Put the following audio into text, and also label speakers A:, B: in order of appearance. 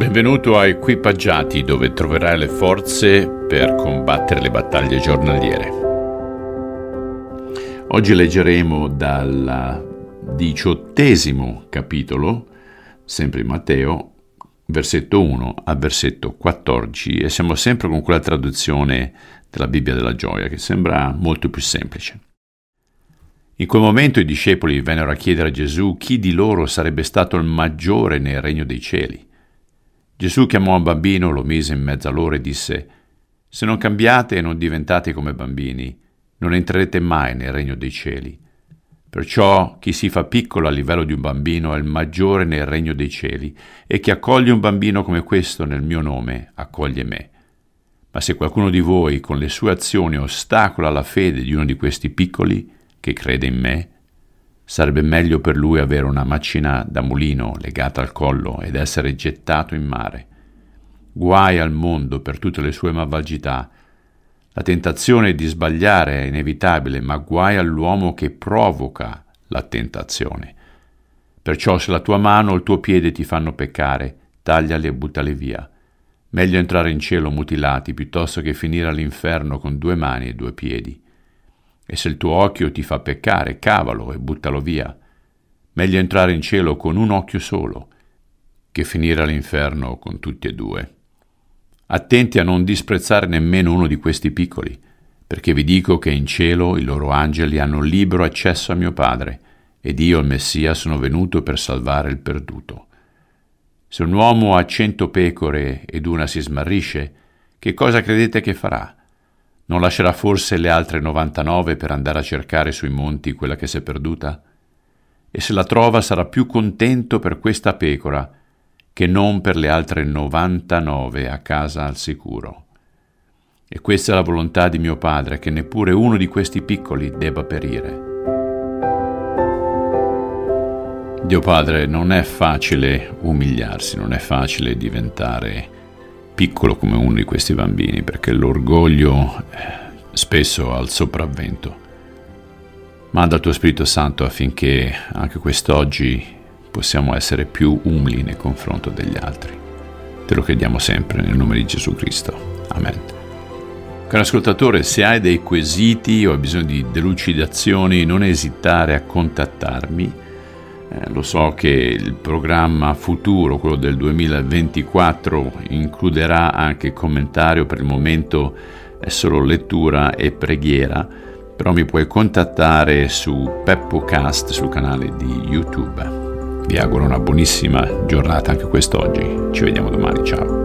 A: Benvenuto a Equipaggiati dove troverai le forze per combattere le battaglie giornaliere. Oggi leggeremo dal diciottesimo capitolo, sempre in Matteo, versetto 1 a versetto 14 e siamo sempre con quella traduzione della Bibbia della gioia che sembra molto più semplice. In quel momento i discepoli vennero a chiedere a Gesù chi di loro sarebbe stato il maggiore nel regno dei cieli. Gesù chiamò un bambino, lo mise in mezzo a loro e disse, Se non cambiate e non diventate come bambini, non entrerete mai nel regno dei cieli. Perciò chi si fa piccolo a livello di un bambino è il maggiore nel regno dei cieli, e chi accoglie un bambino come questo nel mio nome accoglie me. Ma se qualcuno di voi con le sue azioni ostacola la fede di uno di questi piccoli che crede in me, Sarebbe meglio per lui avere una macina da mulino legata al collo ed essere gettato in mare. Guai al mondo per tutte le sue malvagità. La tentazione di sbagliare è inevitabile, ma guai all'uomo che provoca la tentazione. Perciò se la tua mano o il tuo piede ti fanno peccare, tagliali e buttali via. Meglio entrare in cielo mutilati piuttosto che finire all'inferno con due mani e due piedi. E se il tuo occhio ti fa peccare, cavalo e buttalo via. Meglio entrare in cielo con un occhio solo, che finire all'inferno con tutti e due. Attenti a non disprezzare nemmeno uno di questi piccoli, perché vi dico che in cielo i loro angeli hanno libero accesso a mio Padre, ed io, il Messia, sono venuto per salvare il perduto. Se un uomo ha cento pecore ed una si smarrisce, che cosa credete che farà? Non lascerà forse le altre 99 per andare a cercare sui monti quella che si è perduta? E se la trova sarà più contento per questa pecora che non per le altre 99 a casa al sicuro. E questa è la volontà di mio Padre, che neppure uno di questi piccoli debba perire. Dio Padre, non è facile umiliarsi, non è facile diventare piccolo come uno di questi bambini, perché l'orgoglio eh, spesso ha il sopravvento. Manda il tuo Spirito Santo affinché anche quest'oggi possiamo essere più umili nei confronti degli altri. Te lo chiediamo sempre nel nome di Gesù Cristo. Amen. Caro ascoltatore, se hai dei quesiti o hai bisogno di delucidazioni, non esitare a contattarmi eh, lo so che il programma futuro, quello del 2024, includerà anche commentario, per il momento è solo lettura e preghiera, però mi puoi contattare su PeppoCast sul canale di YouTube. Vi auguro una buonissima giornata anche quest'oggi, ci vediamo domani, ciao.